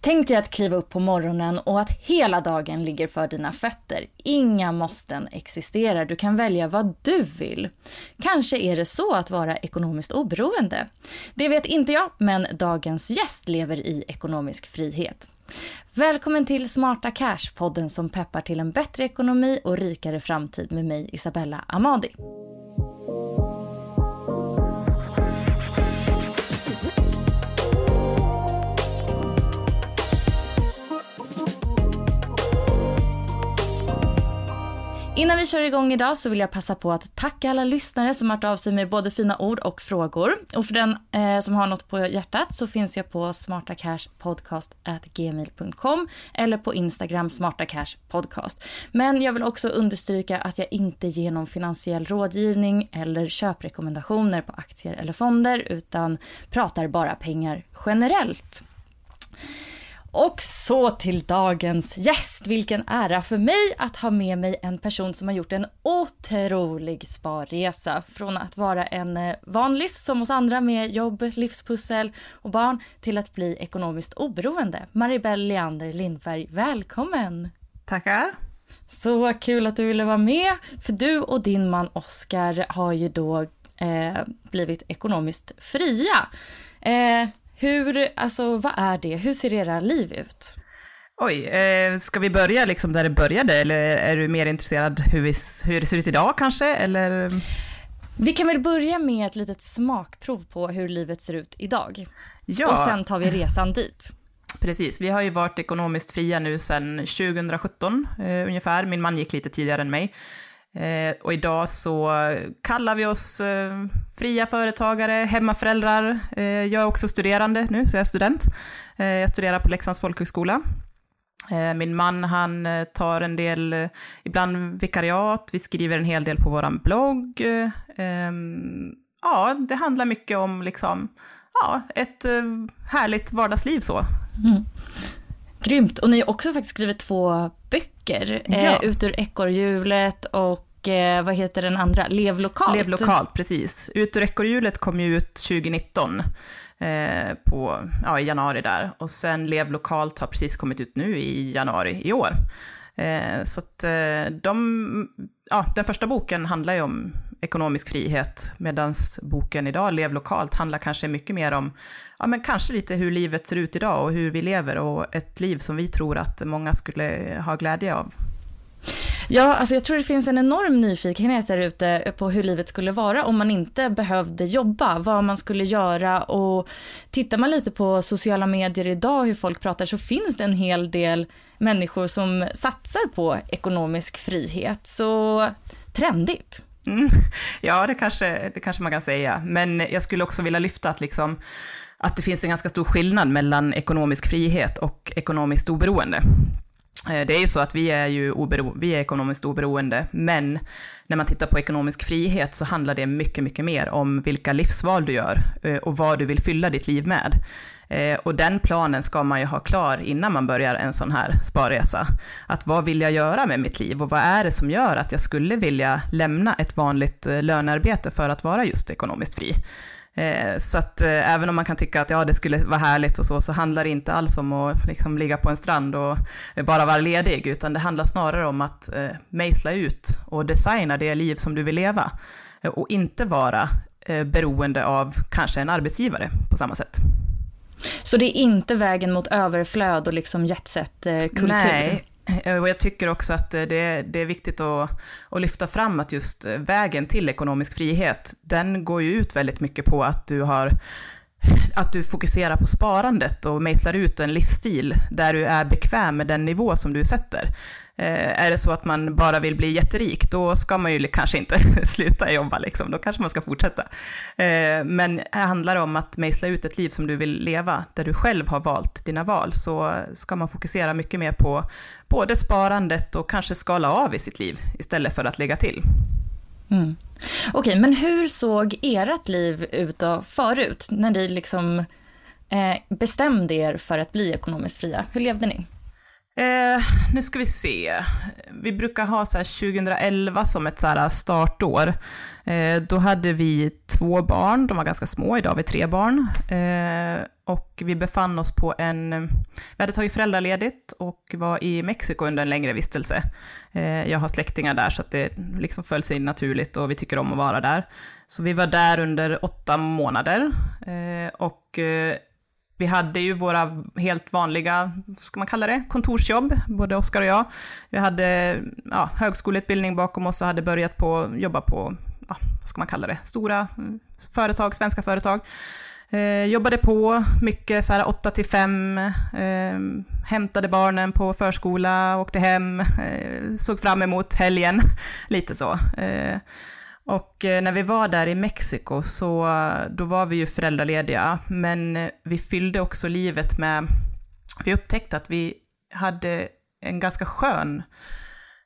Tänk dig att kliva upp på morgonen och att hela dagen ligger för dina fötter. Inga måsten existerar, du kan välja vad du vill. Kanske är det så att vara ekonomiskt oberoende. Det vet inte jag, men dagens gäst lever i ekonomisk frihet. Välkommen till Smarta Cash, podden som peppar till en bättre ekonomi och rikare framtid med mig Isabella Amadi. Innan vi kör igång idag så vill jag passa på att tacka alla lyssnare som har hört av sig med både fina ord och frågor. Och för den eh, som har något på hjärtat så finns jag på smartacashpodcast.gmail.com eller på Instagram smartacashpodcast. Men jag vill också understryka att jag inte ger någon finansiell rådgivning eller köprekommendationer på aktier eller fonder utan pratar bara pengar generellt. Och så till dagens gäst. Vilken ära för mig att ha med mig en person som har gjort en otrolig sparresa. Från att vara en eh, vanlig som oss andra med jobb, livspussel och barn till att bli ekonomiskt oberoende. Maribel Leander Lindberg, välkommen! Tackar! Så kul att du ville vara med, för du och din man Oskar har ju då eh, blivit ekonomiskt fria. Eh, hur, alltså vad är det? Hur ser era liv ut? Oj, eh, ska vi börja liksom där det började eller är du mer intresserad hur, vi, hur det ser ut idag kanske eller? Vi kan väl börja med ett litet smakprov på hur livet ser ut idag. Ja. Och sen tar vi resan dit. Precis, vi har ju varit ekonomiskt fria nu sedan 2017 eh, ungefär. Min man gick lite tidigare än mig. Eh, och idag så kallar vi oss eh, fria företagare, hemmaföräldrar. Eh, jag är också studerande nu, så jag är student. Eh, jag studerar på Leksands folkhögskola. Eh, min man han eh, tar en del, ibland vikariat, vi skriver en hel del på vår blogg. Ehm, ja, det handlar mycket om liksom, ja, ett härligt vardagsliv så. Mm. Grymt. Och ni har också faktiskt skrivit två böcker, ja. Ut ur ekorrhjulet och eh, vad heter den andra? Lev lokalt. Lev lokalt, precis. Ut ur ekorrhjulet kom ju ut 2019. Eh, på, ja, i januari där. Och sen Lev lokalt har precis kommit ut nu i januari i år. Eh, så att eh, de, ja, den första boken handlar ju om ekonomisk frihet, medan boken idag, Lev lokalt, handlar kanske mycket mer om, ja men kanske lite hur livet ser ut idag och hur vi lever och ett liv som vi tror att många skulle ha glädje av. Ja, alltså jag tror det finns en enorm nyfikenhet där ute på hur livet skulle vara om man inte behövde jobba, vad man skulle göra och tittar man lite på sociala medier idag, hur folk pratar, så finns det en hel del människor som satsar på ekonomisk frihet. Så trendigt. Mm. Ja, det kanske, det kanske man kan säga. Men jag skulle också vilja lyfta att, liksom, att det finns en ganska stor skillnad mellan ekonomisk frihet och ekonomiskt oberoende. Eh, det är ju så att vi är ju obero, vi är ekonomiskt oberoende, men när man tittar på ekonomisk frihet så handlar det mycket, mycket mer om vilka livsval du gör eh, och vad du vill fylla ditt liv med. Eh, och den planen ska man ju ha klar innan man börjar en sån här sparresa. Att vad vill jag göra med mitt liv och vad är det som gör att jag skulle vilja lämna ett vanligt lönearbete för att vara just ekonomiskt fri? Eh, så att eh, även om man kan tycka att ja, det skulle vara härligt och så, så handlar det inte alls om att liksom ligga på en strand och bara vara ledig, utan det handlar snarare om att eh, mejsla ut och designa det liv som du vill leva eh, och inte vara eh, beroende av kanske en arbetsgivare på samma sätt. Så det är inte vägen mot överflöd och liksom jetset-kultur? Nej, Eh, Eh, och jag tycker också att eh, det, det är viktigt att, att, lyfta fram att just eh, vägen till ekonomisk frihet, den går ju ut väldigt mycket på att du har att du fokuserar på sparandet och mejslar ut en livsstil där du är bekväm med den nivå som du sätter. Eh, är det så att man bara vill bli jätterik, då ska man ju kanske inte sluta jobba, liksom. då kanske man ska fortsätta. Eh, men här handlar det om att mejsla ut ett liv som du vill leva, där du själv har valt dina val, så ska man fokusera mycket mer på både sparandet och kanske skala av i sitt liv, istället för att lägga till. Mm. Okej, men hur såg ert liv ut då förut, när ni liksom eh, bestämde er för att bli ekonomiskt fria? Hur levde ni? Eh, nu ska vi se. Vi brukar ha så 2011 som ett så startår. Eh, då hade vi två barn, de var ganska små, idag har vi tre barn. Eh, och vi befann oss på en, vi hade tagit föräldraledigt och var i Mexiko under en längre vistelse. Eh, jag har släktingar där så att det liksom föll sig naturligt och vi tycker om att vara där. Så vi var där under åtta månader eh, och eh, vi hade ju våra helt vanliga, vad ska man kalla det, kontorsjobb, både Oskar och jag. Vi hade ja, högskoleutbildning bakom oss och hade börjat på, jobba på, ja, vad ska man kalla det, stora mm, företag, svenska företag. Eh, jobbade på mycket så här 8 till 5, eh, hämtade barnen på förskola, åkte hem, eh, såg fram emot helgen, lite så. Eh, och eh, när vi var där i Mexiko så då var vi ju föräldralediga, men eh, vi fyllde också livet med, vi upptäckte att vi hade en ganska skön,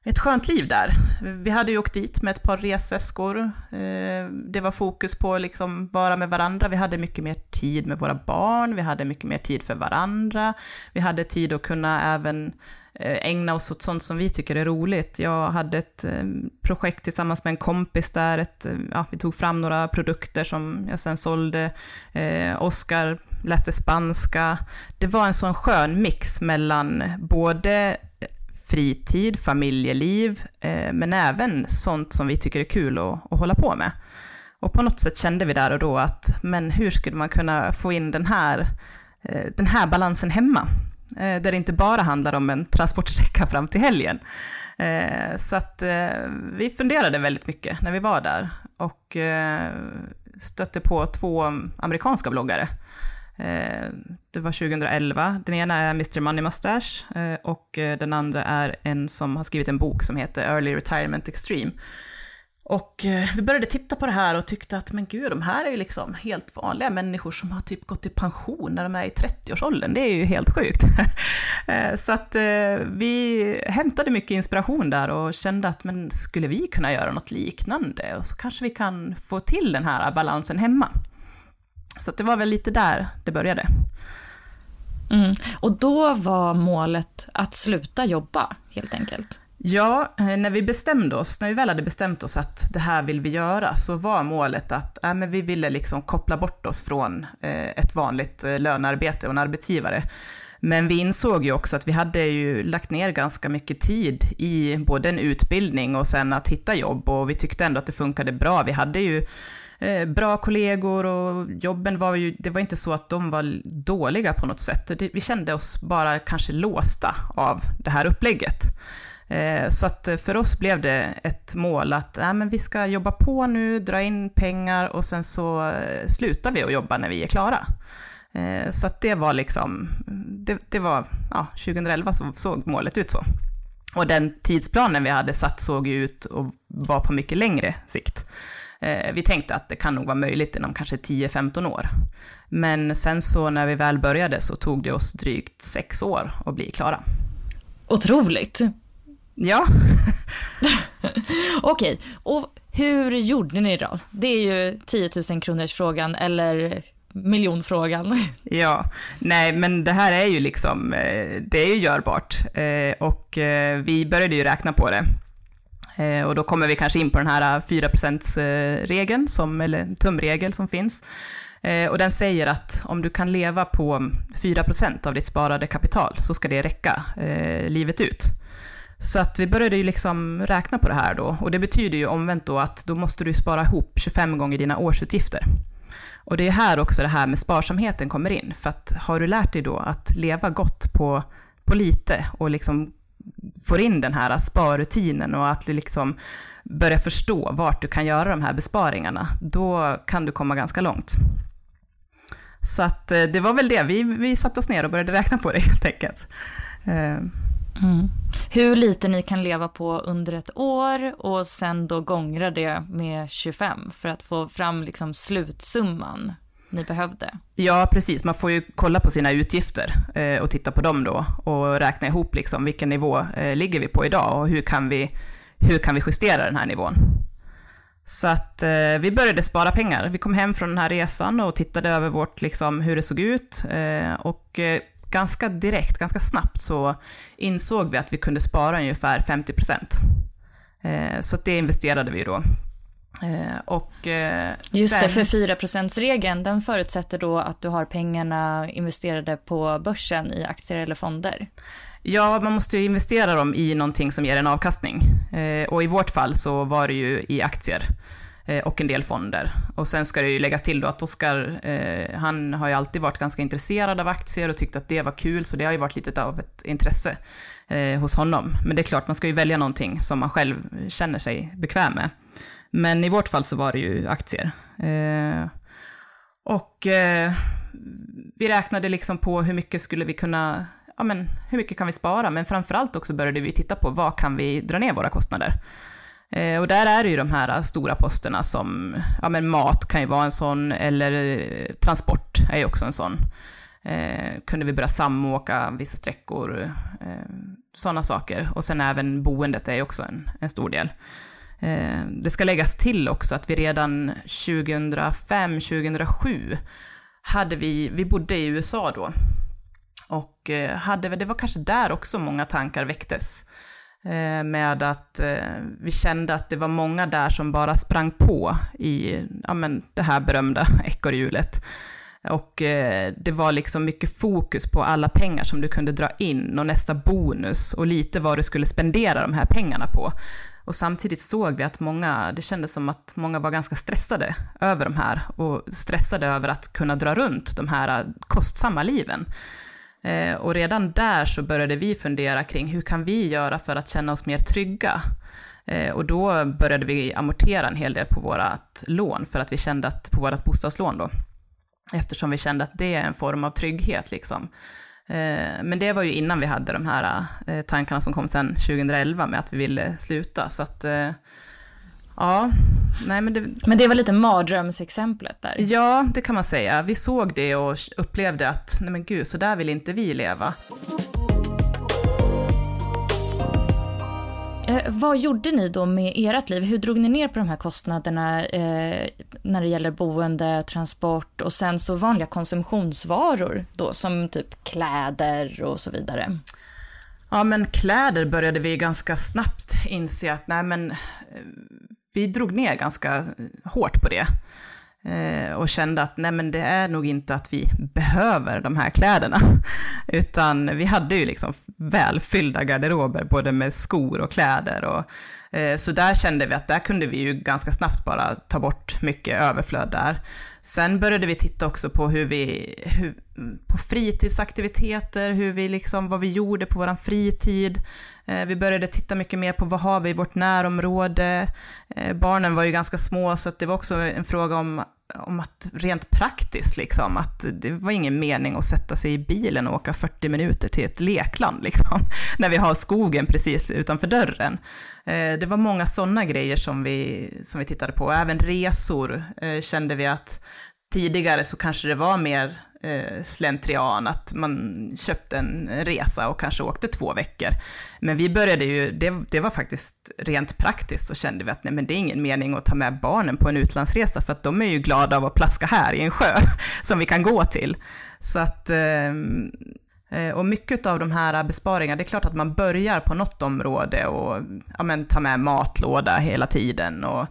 ett skönt liv där. Vi hade ju åkt dit med ett par resväskor. Eh, det var fokus på liksom vara med varandra. Vi hade mycket mer tid med våra barn. Vi hade mycket mer tid för varandra. Vi hade tid att kunna även eh, ägna oss åt sånt som vi tycker är roligt. Jag hade ett eh, projekt tillsammans med en kompis där, ett, ja, vi tog fram några produkter som jag sen sålde. Eh, Oskar läste spanska. Det var en sån skön mix mellan både fritid, familjeliv, eh, men även sånt som vi tycker är kul att, att hålla på med. Och på något sätt kände vi där och då att, men hur skulle man kunna få in den här, eh, den här balansen hemma? Eh, där det inte bara handlar om en transportsträcka fram till helgen. Eh, så att eh, vi funderade väldigt mycket när vi var där och eh, stötte på två amerikanska bloggare. Eh, det var 2011. Den ena är Mr Money Mustache eh, och eh, den andra är en som har skrivit en bok som heter Early Retirement Extreme. Och vi började titta på det här och tyckte att men gud, de här är ju liksom helt vanliga människor som har typ gått i pension när de är i 30-årsåldern. Det är ju helt sjukt. Så att vi hämtade mycket inspiration där och kände att men skulle vi kunna göra något liknande? Och så kanske vi kan få till den här balansen hemma. Så det var väl lite där det började. Mm. Och då var målet att sluta jobba, helt enkelt? Ja, eh, när vi bestämde oss, när vi väl hade bestämt oss att det här vill vi göra, så var målet att äh, men vi ville liksom koppla bort oss från eh, ett vanligt eh, lönearbete och en arbetsgivare. Men vi insåg ju också att vi hade ju lagt ner ganska mycket tid i både en utbildning och sen att hitta jobb och vi tyckte ändå att det funkade bra. Vi hade ju eh, bra kollegor och jobben var ju, det var inte så att de var dåliga på något sätt. Det, vi kände oss bara kanske låsta av det här upplägget. Eh, så att eh, för oss blev det ett mål att äh, men vi ska jobba på nu, dra in pengar och sen så eh, slutar vi att jobba när vi är klara. Eh, så att det var liksom, det, det var, ja, 2011 så såg målet ut så. Och den tidsplanen vi hade satt såg ju ut och var på mycket längre sikt. Vi tänkte att det kan nog vara möjligt inom kanske 10-15 år. Men sen så när vi väl började så tog det oss drygt sex år att bli klara. Otroligt. Ja. Okej, och hur gjorde ni då? Det är ju 10 000 kronors frågan eller miljonfrågan. Ja, nej men det här är ju liksom, eh, det är ju görbart eh, och eh, vi började ju räkna på det. Eh, och då kommer vi kanske in på den här eh, 4%-regeln, eh, som, eller tumregel som finns. Och den säger att om du kan leva på 4% av ditt sparade kapital så ska det räcka livet ut. Så att vi började ju liksom räkna på det här då och det betyder ju omvänt då att då måste du spara ihop 25 gånger dina årsutgifter. Och det är här också det här med sparsamheten kommer in, för att har du lärt dig då att leva gott på, på lite och liksom får in den här sparrutinen och att du liksom börjar förstå vart du kan göra de här besparingarna, då kan du komma ganska långt. Så att eh, det var väl det, vi, vi satte oss ner och började räkna på det helt enkelt. Eh. Mm. Hur lite ni kan leva på under ett år och sen då gångra det med 25 för att få fram liksom slutsumman ni behövde. Ja, precis. Man får ju kolla på sina utgifter eh, och titta på dem då och räkna ihop liksom vilken nivå eh, ligger vi på idag och hur kan vi, hur kan vi justera den här nivån. Så att eh, vi började spara pengar. Vi kom hem från den här resan och tittade över vårt, liksom, hur det såg ut. Eh, och eh, ganska direkt, ganska snabbt så insåg vi att vi kunde spara ungefär 50 procent. Eh, så det investerade vi då. Eh, och, eh, Just sen... det, för 4 regeln den förutsätter då att du har pengarna investerade på börsen i aktier eller fonder. Ja, man måste ju investera dem i någonting som ger en avkastning. och i vårt fall så var det ju i aktier. Eh, och en del fonder. Och sen ska det ju läggas till då att Oskar, eh, han har ju alltid varit ganska intresserad av aktier och tyckt att det var kul, så det har ju varit lite av ett intresse eh, hos honom. Men det är klart, man ska ju välja någonting som man själv känner sig bekväm med. Men i vårt fall så var det ju aktier. Eh, och eh, vi räknade liksom på hur mycket skulle vi kunna, ja men hur mycket kan vi spara? Men framförallt också började vi titta på vad kan vi dra ner våra kostnader? Eh, och där är det ju de här stora posterna som, ja men mat kan ju vara en sån, eller eh, transport är ju också en sån. Eh, kunde vi börja samåka vissa sträckor, eh, sådana saker. Och sen även boendet är ju också en, en stor del. Eh, det ska läggas till också att vi redan 2005-2007 hade vi, vi bodde i USA då, och eh, hade, det var kanske där också många tankar väcktes Eh, med att eh, vi kände att det var många där som bara sprang på i ja, men det här berömda ekorrhjulet. Och eh, det var liksom mycket fokus på alla pengar som du kunde dra in och nästa bonus och lite vad du skulle spendera de här pengarna på. Och samtidigt såg vi att många, det kändes som att många var ganska stressade över de här och stressade över att kunna dra runt de här kostsamma liven. Eh, och redan där så började vi fundera kring hur kan vi göra för att känna oss mer trygga? Eh, och då började vi amortera en hel del på vårt lån, för att vi kände att, på vårt bostadslån då, eftersom vi kände att det är en form av trygghet liksom. Eh, men det var ju innan vi hade de här tankarna som kom sen 2011 med att vi ville sluta, så att Ja, nej men det... Men det var lite mardrömsexemplet där. Ja, det kan man säga. Vi såg det och upplevde att, nej men gud, så där vill inte vi leva. Eh, vad gjorde ni då med ert liv? Hur drog ni ner på de här kostnaderna eh, när det gäller boende, transport och sen så vanliga konsumtionsvaror då som typ kläder och så vidare? Ja, men kläder började vi ganska snabbt inse att nej men eh, vi drog ner ganska eh, hårt på det. Eh, och kände att nej men det är nog inte att vi behöver de här kläderna. Utan vi hade ju liksom välfyllda garderober, både med skor och kläder. Och, eh, så där kände vi att där kunde vi ju ganska snabbt bara ta bort mycket överflöd där. Sen började vi titta också på hur vi, hur, på fritidsaktiviteter, hur vi liksom, vad vi gjorde på vår fritid. Eh, vi började titta mycket mer på vad har vi i vårt närområde. Eh, barnen var ju ganska små, så det var också en fråga om, om att rent praktiskt, liksom, att det var ingen mening att sätta sig i bilen och åka 40 minuter till ett lekland, liksom, när vi har skogen precis utanför dörren. Eh, det var många sådana grejer som vi, som vi tittade på. Även resor eh, kände vi att tidigare så kanske det var mer eh, slentrian, att man köpte en resa och kanske åkte två veckor. Men vi började ju, det, det var faktiskt rent praktiskt, så kände vi att nej, men det är ingen mening att ta med barnen på en utlandsresa, för att de är ju glada av att plaska här i en sjö som vi kan gå till. Så att, eh, eh, och mycket av de här besparingarna, det är klart att man börjar på något område och ja, men, ta med matlåda hela tiden och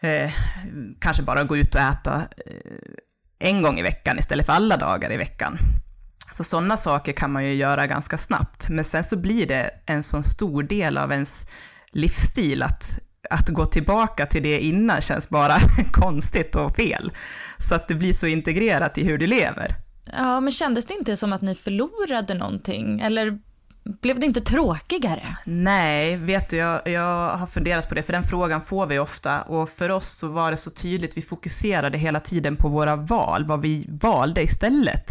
eh, kanske bara gå ut och äta eh, en gång i veckan istället för alla dagar i veckan. Så sådana saker kan man ju göra ganska snabbt, men sen så blir det en sån stor del av ens livsstil att, att gå tillbaka till det innan känns bara konstigt och fel. Så att det blir så integrerat i hur du lever. Ja, men kändes det inte som att ni förlorade någonting? Eller blev det inte tråkigare? Nej, vet du, jag, jag har funderat på det, för den frågan får vi ofta. Och för oss så var det så tydligt, vi fokuserade hela tiden på våra val, vad vi valde istället.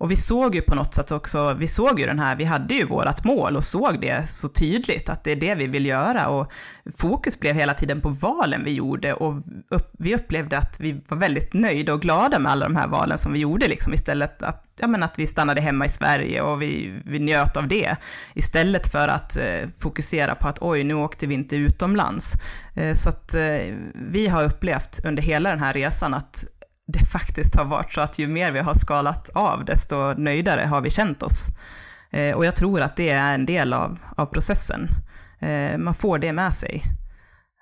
Och vi såg ju på något sätt också, vi såg ju den här, vi hade ju vårat mål och såg det så tydligt att det är det vi vill göra och fokus blev hela tiden på valen vi gjorde och upp, vi upplevde att vi var väldigt nöjda och glada med alla de här valen som vi gjorde liksom istället att, ja men att vi stannade hemma i Sverige och vi, vi njöt av det istället för att eh, fokusera på att oj, nu åkte vi inte utomlands. Eh, så att eh, vi har upplevt under hela den här resan att det faktiskt har varit så att ju mer vi har skalat av, desto nöjdare har vi känt oss. Eh, och jag tror att det är en del av, av processen. Eh, man får det med sig.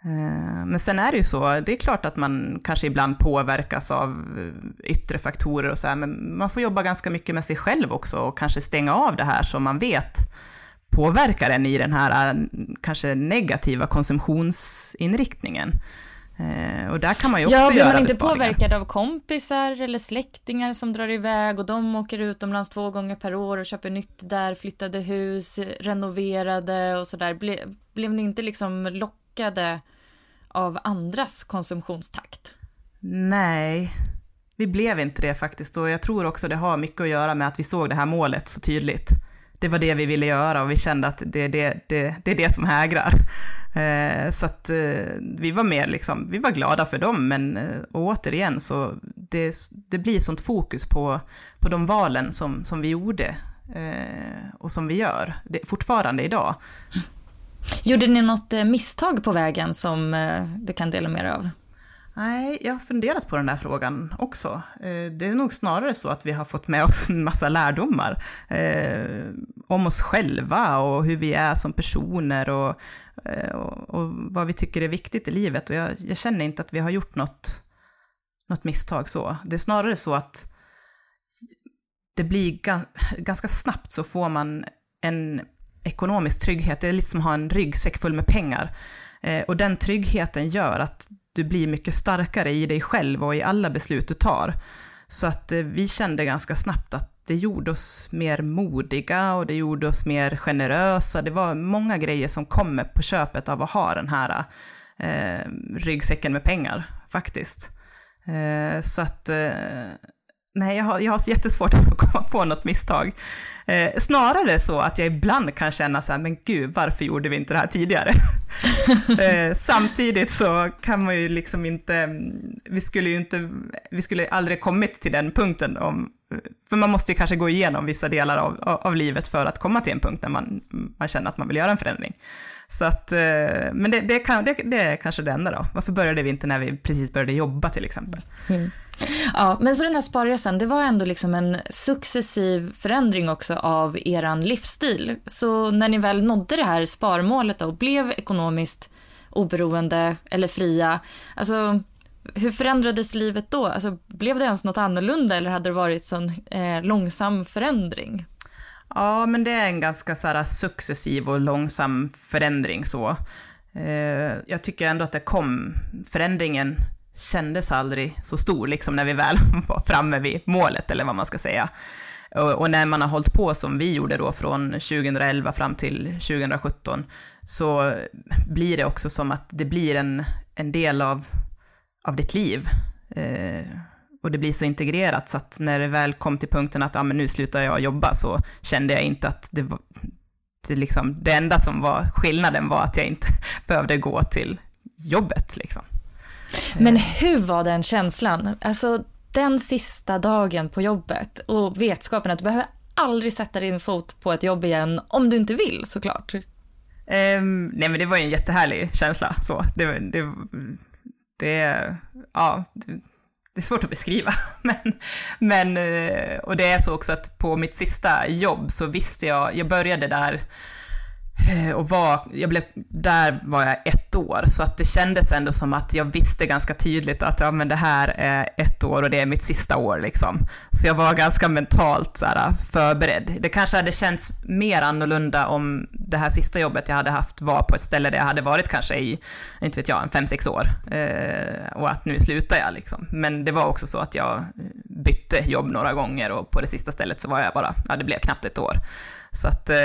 Eh, men sen är det ju så, det är klart att man kanske ibland påverkas av eh, yttre faktorer och så här, men man får jobba ganska mycket med sig själv också och kanske stänga av det här som man vet påverkar en i den här eh, kanske negativa konsumtionsinriktningen. Eh, och där kan man ju också ja, blir göra man inte påverkad av kompisar eller släktingar som drar iväg och de åker utomlands två gånger per år och köper nytt där, flyttade hus, renoverade och sådär. Ble, blev ni inte liksom lockade av andras konsumtionstakt? Nej, vi blev inte det faktiskt. Och jag tror också det har mycket att göra med att vi såg det här målet så tydligt. Det var det vi ville göra och vi kände att det är det, det, det, är det som hägrar. Eh, så att eh, vi var mer liksom, vi var glada för dem, men eh, återigen så det, det blir sånt fokus på, på de valen som, som vi gjorde eh, och som vi gör det, fortfarande idag. Gjorde ni något eh, misstag på vägen som eh, du kan dela med er av? Nej, jag har funderat på den där frågan också. Eh, det är nog snarare så att vi har fått med oss en massa lärdomar eh, om oss själva och hur vi är som personer och, eh, och, och vad vi tycker är viktigt i livet. Och jag, jag känner inte att vi har gjort något, något misstag så. Det är snarare så att det blir ga- ganska snabbt så får man en ekonomisk trygghet. Det är lite som att ha en ryggsäck full med pengar. Eh, och den tryggheten gör att du blir mycket starkare i dig själv och i alla beslut du tar. Så att eh, vi kände ganska snabbt att det gjorde oss mer modiga och det gjorde oss mer generösa. Det var många grejer som kommer på köpet av att ha den här eh, ryggsäcken med pengar, faktiskt. Eh, så att, eh, nej, jag har, jag har jättesvårt att komma på något misstag. Eh, snarare så att jag ibland kan känna så här, men gud, varför gjorde vi inte det här tidigare? eh, samtidigt så kan man ju liksom inte, mm, vi skulle ju inte, vi skulle aldrig kommit till den punkten om, för man måste ju kanske gå igenom vissa delar av, av, av livet för att komma till en punkt där man, man känner att man vill göra en förändring. Så att, eh, men det, det, kan, det, det är kanske det enda då. Varför började vi inte när vi precis började jobba till exempel? Mm. Ja, men så den här sparresan, det var ändå liksom en successiv förändring också av eran livsstil. Så när ni väl nådde det här sparmålet och blev ekonomiskt oberoende eller fria, alltså hur förändrades livet då? Alltså, blev det ens något annorlunda eller hade det varit sån eh, långsam förändring? Ja, men det är en ganska så här, successiv och långsam förändring så. Eh, jag tycker ändå att det kom, förändringen kändes aldrig så stor, liksom när vi väl var framme vid målet, eller vad man ska säga. Och, och, när man har hållit på som vi gjorde då från 2011 fram till 2017, så blir det också som att det blir en, en del av, av ditt liv. Eh, och det blir så integrerat så att när det väl kom till punkten att ah, men nu slutar jag jobba så kände jag inte att det var, det, liksom, det enda som var skillnaden var att jag inte behövde gå till jobbet liksom. Men hur var den känslan? Alltså den sista dagen på jobbet och vetskapen att du behöver aldrig sätta din fot på ett jobb igen om du inte vill såklart. Um, nej men det var ju en jättehärlig känsla så. Det, det, det, ja, det, är svårt att beskriva. Men, men, eh, och det är så också att på mitt sista jobb så visste jag, jag började där Eh, och var, jag blev, där var jag ett år, så att det kändes ändå som att jag visste ganska tydligt att ja, men det här är ett år och det är mitt sista år liksom. Så jag var ganska mentalt så här, förberedd. Det kanske hade känts mer annorlunda om det här sista jobbet jag hade haft var på ett ställe där jag hade varit kanske i, inte vet jag, en fem, sex år. Eh, och att nu slutar jag liksom. Men det var också så att jag bytte jobb några gånger och på det sista stället så var jag bara, ja det blev knappt ett år. Så att eh,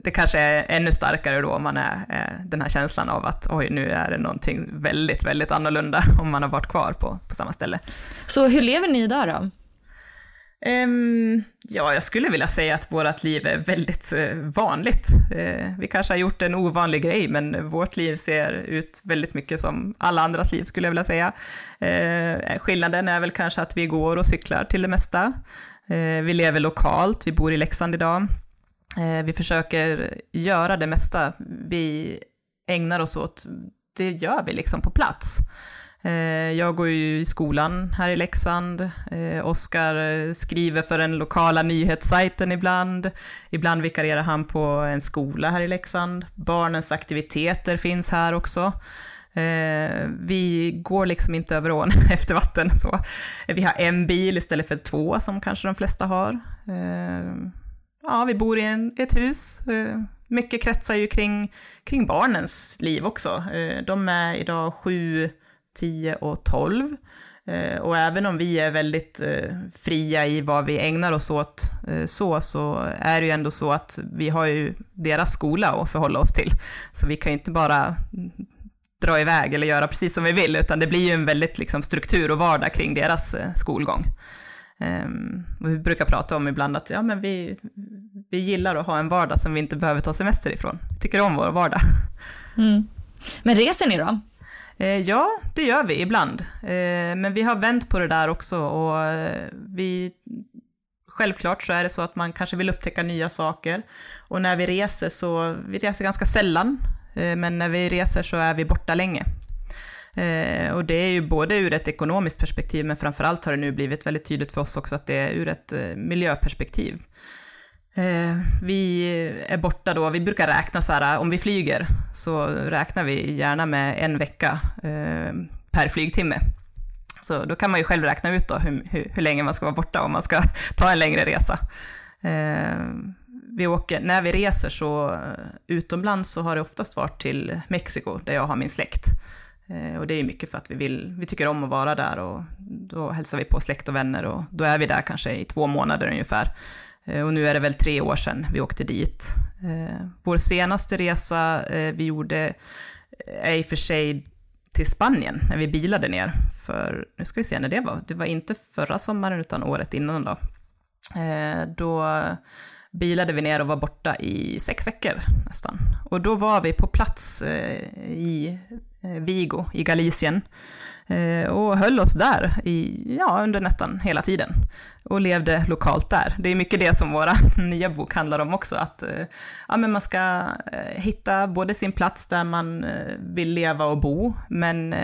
det kanske är ännu starkare då om man är eh, den här känslan av att oj, nu är det någonting väldigt, väldigt annorlunda om man har varit kvar på, på samma ställe. Så hur lever ni idag då? Um, ja, jag skulle vilja säga att vårt liv är väldigt uh, vanligt. Uh, vi kanske har gjort en ovanlig grej, men vårt liv ser ut väldigt mycket som alla andras liv, skulle jag vilja säga. Uh, skillnaden är väl kanske att vi går och cyklar till det mesta. Eh, vi lever lokalt, vi bor i Leksand idag. Eh, vi försöker göra det mesta vi ägnar oss åt, det gör vi liksom på plats. Eh, jag går ju i skolan här i Leksand. Eh, Oskar eh, skriver för den lokala nyhetssajten ibland. Ibland vikarierar han på en skola här i Leksand. Barnens aktiviteter finns här också. Eh, vi går liksom inte över ån efter vatten. Så. Vi har en bil istället för två som kanske de flesta har. Eh, ja, vi bor i en, ett hus. Eh, mycket kretsar ju kring, kring barnens liv också. Eh, de är idag sju, tio och tolv. Eh, och även om vi är väldigt eh, fria i vad vi ägnar oss åt eh, så, så är det ju ändå så att vi har ju deras skola att förhålla oss till. Så vi kan ju inte bara dra iväg eller göra precis som vi vill, utan det blir ju en väldigt liksom, struktur och vardag kring deras eh, skolgång. Um, vi brukar prata om ibland att ja, men vi, vi gillar att ha en vardag som vi inte behöver ta semester ifrån. Vi tycker om vår vardag. Mm. Men reser ni då? Eh, ja, det gör vi ibland. Eh, men vi har vänt på det där också och eh, vi Självklart så är det så att man kanske vill upptäcka nya saker. Och när vi reser så, vi reser ganska sällan. Eh, men när vi reser så är vi borta länge. Eh, och det är ju både ur ett ekonomiskt perspektiv, men framförallt har det nu blivit väldigt tydligt för oss också att det är ur ett eh, miljöperspektiv. Vi är borta då, vi brukar räkna så här, om vi flyger så räknar vi gärna med en vecka per flygtimme. Så då kan man ju själv räkna ut då hur, hur, hur länge man ska vara borta om man ska ta en längre resa vi åker, när vi reser så eh, utomlands så har det oftast varit till Mexiko, där jag har min släkt. Eh, och det är mycket för att vi vill, vi tycker om att vara där och då hälsar vi på släkt och vänner och då är vi där kanske i två månader ungefär. Eh, och nu är det väl tre år sedan vi åkte dit. Vår senaste resa vi gjorde är i och för sig till Spanien, när vi bilade ner. För, nu ska vi se när det var, det var inte förra sommaren utan året innan då. Då bilade vi ner och var borta i sex veckor nästan. Och då var vi på plats eh, i eh, Vigo i Galicien Eh, och höll oss där i, ja, under nästan hela tiden och levde lokalt där. Det är mycket det som våra nya bok handlar om också, att eh, ja, men man ska eh, hitta både sin plats där man vill leva och bo, men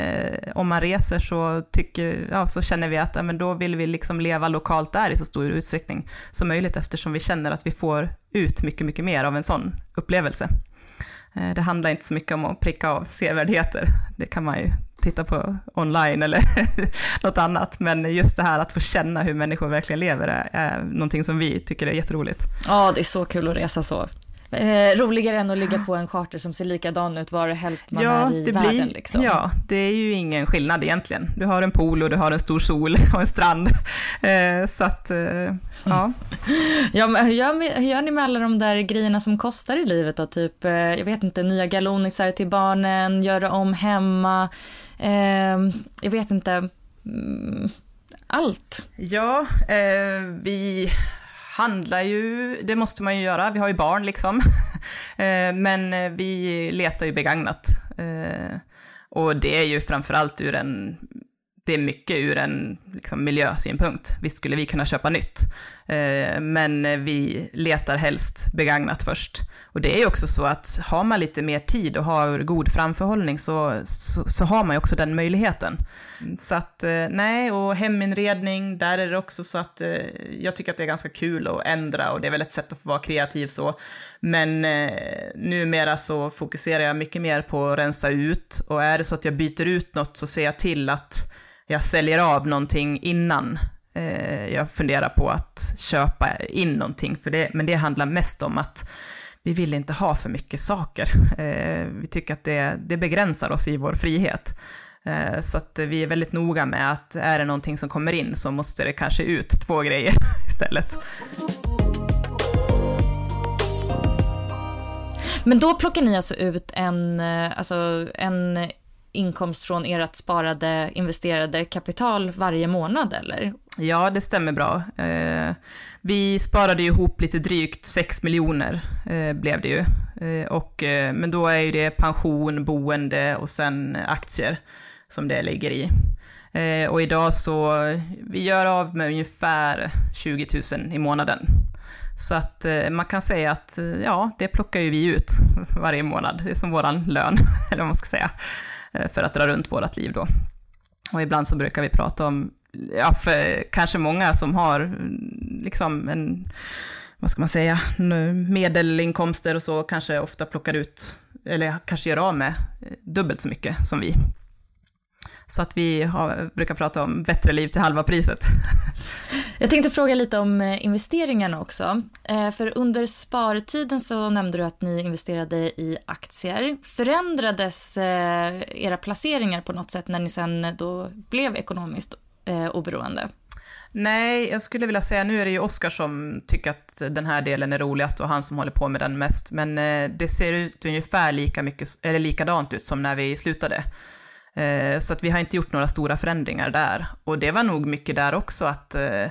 om man reser så, tycker, ja, så känner vi att ja, men då vill vi liksom leva lokalt där i så stor utsträckning som möjligt, eftersom vi känner att vi får ut mycket, mycket mer av en sån upplevelse. Det handlar inte så mycket om att pricka av sevärdheter, det kan man ju titta på online eller något annat. Men just det här att få känna hur människor verkligen lever är, är någonting som vi tycker är jätteroligt. Ja, det är så kul att resa så. Eh, roligare än att ligga på en charter som ser likadan ut var helst man ja, är i världen. Blir, liksom. Ja, det är ju ingen skillnad egentligen. Du har en pool och du har en stor sol och en strand. Eh, så att, eh, ja. ja men hur, gör, hur gör ni med alla de där grejerna som kostar i livet då? Typ, eh, jag vet inte, nya galonisar till barnen, göra om hemma. Eh, jag vet inte. Mm, allt. Ja, eh, vi handlar ju, det måste man ju göra, vi har ju barn liksom. Eh, men eh, vi letar ju begagnat. Eh, och det är ju framförallt ur en det är mycket ur en liksom, miljösynpunkt. Visst skulle vi kunna köpa nytt, men vi letar helst begagnat först. Och det är ju också så att har man lite mer tid och har god framförhållning så, så, så har man ju också den möjligheten. Så att eh, nej, och heminredning, där är det också så att eh, jag tycker att det är ganska kul att ändra och det är väl ett sätt att få vara kreativ så. Men eh, numera så fokuserar jag mycket mer på att rensa ut och är det så att jag byter ut något så ser jag till att jag säljer av någonting innan eh, Eh, jag funderar på att köpa in någonting. För det, men det handlar mest om att vi vill inte ha för mycket saker. Eh, vi tycker att det, det begränsar oss i vår frihet. Eh, så att vi är väldigt noga med att är det någonting som kommer in så måste det kanske ut två grejer istället. Men då plockar ni alltså ut en, eh, alltså en inkomst från ert sparade, investerade kapital varje månad, eller? Ja, det stämmer bra. Eh, vi sparade ju ihop lite drygt 6 miljoner, eh, blev det ju. Eh, och, eh, men då är ju det pension, boende och sen aktier som det ligger i. Eh, och idag så, vi gör av med ungefär 20 000 i månaden. Så att eh, man kan säga att, eh, ja, det plockar ju vi ut varje månad. Det är som våran lön, eller vad man ska säga. Eh, för att dra runt vårt liv då. Och ibland så brukar vi prata om, ja, för kanske många som har mm, liksom en, vad ska man säga, medelinkomster och så kanske ofta plockar ut, eller kanske gör av med eh, dubbelt så mycket som vi. Så att vi har, brukar prata om bättre liv till halva priset. Jag tänkte fråga lite om eh, investeringarna också. Eh, för under spartiden så nämnde du att ni investerade i aktier. Förändrades eh, era placeringar på något sätt när ni sen då blev ekonomiskt oberoende? Nej, jag skulle vilja säga, nu är det ju Oskar som tycker att den här delen är roligast och han som håller på med den mest, men det ser ut ungefär lika mycket, eller likadant ut som när vi slutade. Eh, så att vi har inte gjort några stora förändringar där. Och det var nog mycket där också att eh,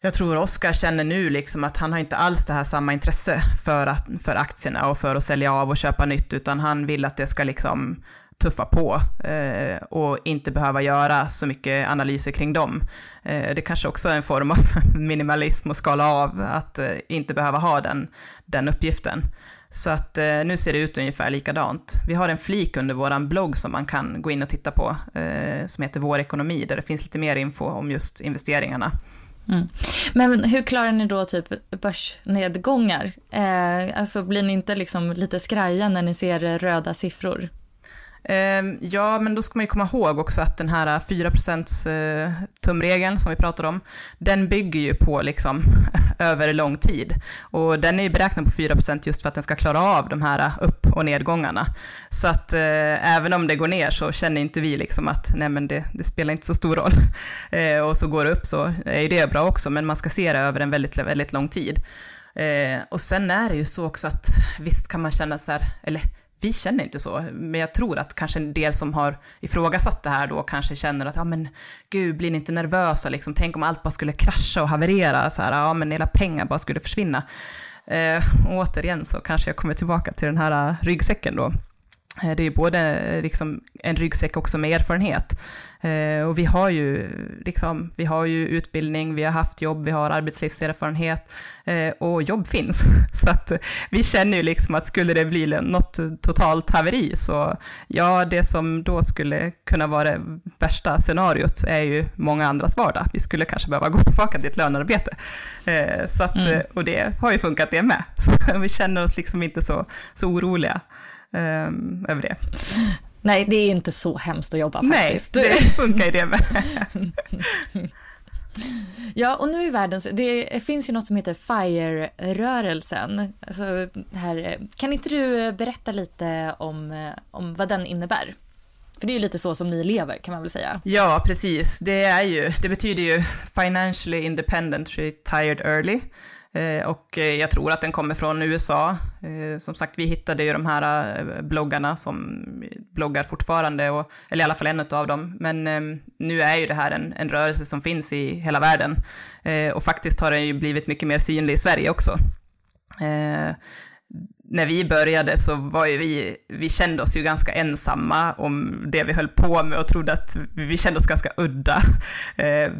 jag tror Oskar känner nu liksom att han har inte alls det här samma intresse för, att, för aktierna och för att sälja av och köpa nytt, utan han vill att det ska liksom tuffa på eh, och inte behöva göra så mycket analyser kring dem. Eh, det kanske också är en form av minimalism och skala av, att eh, inte behöva ha den, den uppgiften. Så att eh, nu ser det ut ungefär likadant. Vi har en flik under vår blogg som man kan gå in och titta på, eh, som heter Vår ekonomi, där det finns lite mer info om just investeringarna. Mm. Men hur klarar ni då typ börsnedgångar? Eh, alltså blir ni inte liksom lite skraja när ni ser röda siffror? Ehm, ja, men då ska man ju komma ihåg också att den här äh, 4% äh, tumregeln som vi pratade om, den bygger ju på liksom över lång tid. Och den är ju beräknad på 4% just för att den ska klara av de här äh, upp och nedgångarna. Så att eh, även om det går ner så känner inte vi liksom att nej men det, det spelar inte så stor roll. Eh, och så går det upp så är ju det bra också, men man ska se det över en väldigt, väldigt lång tid. Eh, och sen är det ju så också att visst kan man känna så här, eller vi känner inte så, men jag tror att kanske en del som har ifrågasatt det här då kanske känner att, ja men gud, blir ni inte nervösa liksom, tänk om allt bara skulle krascha och haverera, så här, ja men hela pengar bara skulle försvinna. Eh, återigen så kanske jag kommer tillbaka till den här eh, ryggsäcken då. Eh, det är både eh, liksom en ryggsäck också med erfarenhet. Eh, och vi har, ju, liksom, vi har ju utbildning, vi har haft jobb, vi har arbetslivserfarenhet och jobb finns. Så att vi känner ju liksom att skulle det bli något totalt haveri så ja, det som då skulle kunna vara det värsta scenariot är ju många andras vardag. Vi skulle kanske behöva gå tillbaka till ett lönearbete. Så att, mm. Och det har ju funkat det med. Så vi känner oss liksom inte så, så oroliga över det. Nej, det är inte så hemskt att jobba faktiskt. Nej, det funkar ju det med. Ja, och nu i världen, det finns ju något som heter FIRE-rörelsen. Alltså, kan inte du berätta lite om, om vad den innebär? För det är ju lite så som ni lever kan man väl säga. Ja, precis. Det, är ju, det betyder ju Financially Independent Retired Early. Eh, och eh, jag tror att den kommer från USA. Eh, som sagt, vi hittade ju de här bloggarna som bloggar fortfarande, och, eller i alla fall en av dem. Men ehm, nu är ju det här en, en rörelse som finns i hela världen. Och faktiskt har den ju blivit mycket mer synlig i Sverige också när vi började så var ju vi, vi kände oss ju ganska ensamma om det vi höll på med och trodde att vi kände oss ganska udda.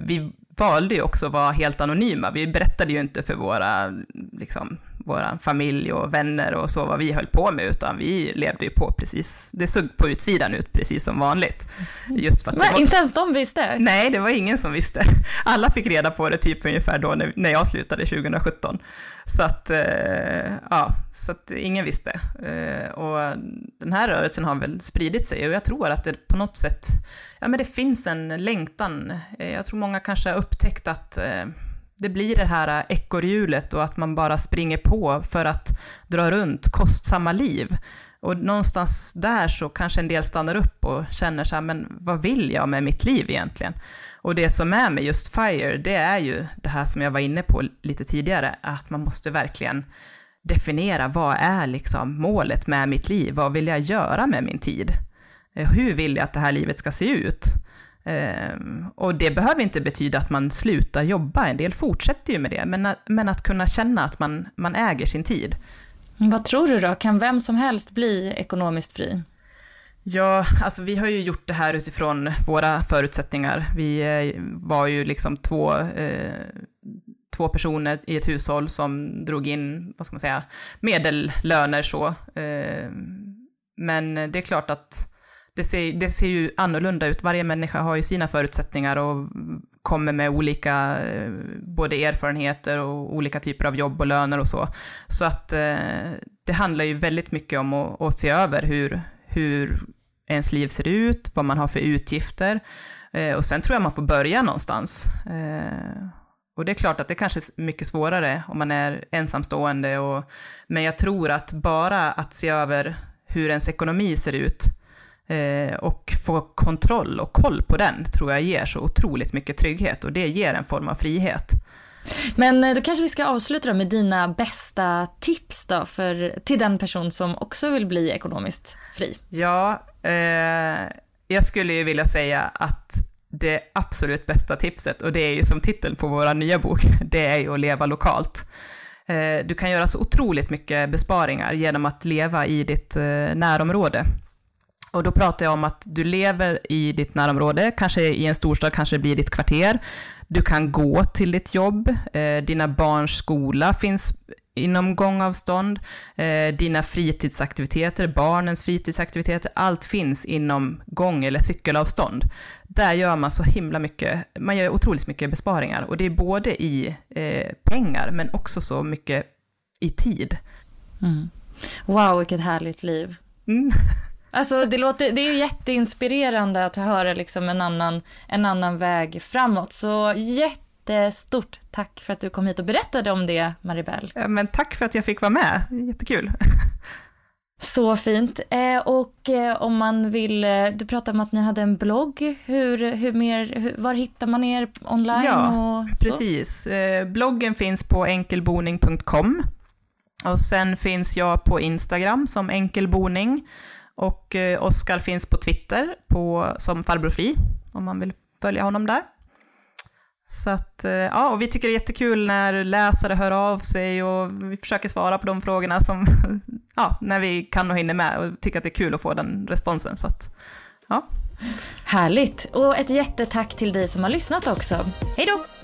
Vi valde ju också att vara helt anonyma. Vi berättade ju inte för våra, liksom, våra familj och vänner och så vad vi höll på med, utan vi levde ju på precis, det såg på utsidan ut precis som vanligt. Just för att var, inte ens de visste? Nej, det var ingen som visste. Alla fick reda på det typ ungefär då när, när jag slutade 2017. Så att, eh, ja, så att ingen visste. Eh, och den här rörelsen har väl spridit sig och jag tror att det på något sätt, ja men det finns en längtan. Eh, jag tror många kanske har upptäckt att det blir det här ekorrhjulet och att man bara springer på för att dra runt kostsamma liv. Och någonstans där så kanske en del stannar upp och känner så här, men vad vill jag med mitt liv egentligen? Och det som är med just FIRE, det är ju det här som jag var inne på lite tidigare, att man måste verkligen definiera vad är liksom målet med mitt liv? Vad vill jag göra med min tid? Eh, hur vill jag att det här livet ska se ut? Um, och det behöver inte betyda att man slutar jobba, en del fortsätter ju med det, men, men att kunna känna att man, man äger sin tid. Vad tror du då, kan vem som helst bli ekonomiskt fri? Ja, alltså vi har ju gjort det här utifrån våra förutsättningar. Vi eh, var ju liksom två, eh, två personer i ett hushåll som drog in, vad ska man säga, medellöner så. Eh, men det är klart att det ser, det ser ju annorlunda ut. Varje människa har ju sina förutsättningar och kommer med olika eh, både erfarenheter och olika typer av jobb och löner och så. Så att eh, det handlar ju väldigt mycket om att, att se över hur, hur ens liv ser ut, vad man har för utgifter. Eh, och sen tror jag man får börja någonstans. Eh, och det är klart att det kanske är mycket svårare om man är ensamstående, och, men jag tror att bara att se över hur ens ekonomi ser ut eh, och få kontroll och koll på den tror jag ger så otroligt mycket trygghet och det ger en form av frihet. Men eh, då kanske vi ska avsluta med dina bästa tips då för, till den person som också vill bli ekonomiskt fri. Ja, eh, jag skulle ju vilja säga att det absolut bästa tipset, och det är ju som titeln på vår nya bok, det är ju att leva lokalt. Eh, du kan göra så otroligt mycket besparingar genom att leva i ditt eh, närområde. Och då pratar jag om att du lever i ditt närområde, kanske i en storstad, kanske det blir ditt kvarter. Du kan gå till ditt jobb, eh, dina barns skola finns inom gångavstånd, eh, dina fritidsaktiviteter, barnens fritidsaktiviteter, allt finns inom gång eller cykelavstånd. Där gör man så himla mycket, man gör otroligt mycket besparingar och det är både i eh, pengar men också så mycket i tid. Mm. Wow, vilket härligt liv. Mm. Alltså det, låter, det är jätteinspirerande att höra liksom en, annan, en annan väg framåt. Så jättestort tack för att du kom hit och berättade om det, Maribel. Ja, men tack för att jag fick vara med, jättekul. Så fint. Eh, och eh, om man vill, eh, du pratade om att ni hade en blogg. Hur, hur mer, var hittar man er online? Ja, precis. bloggen finns på enkelboning.com. Och sen finns jag på Instagram som enkelboning. Och eh, Oskar finns på Twitter på, som Farbror Fri, om man vill följa honom där. Så att, eh, ja, och vi tycker det är jättekul när läsare hör av sig och vi försöker svara på de frågorna som, ja, när vi kan och hinner med och tycker att det är kul att få den responsen. Så att, ja. Härligt! Och ett jättetack till dig som har lyssnat också. Hej då!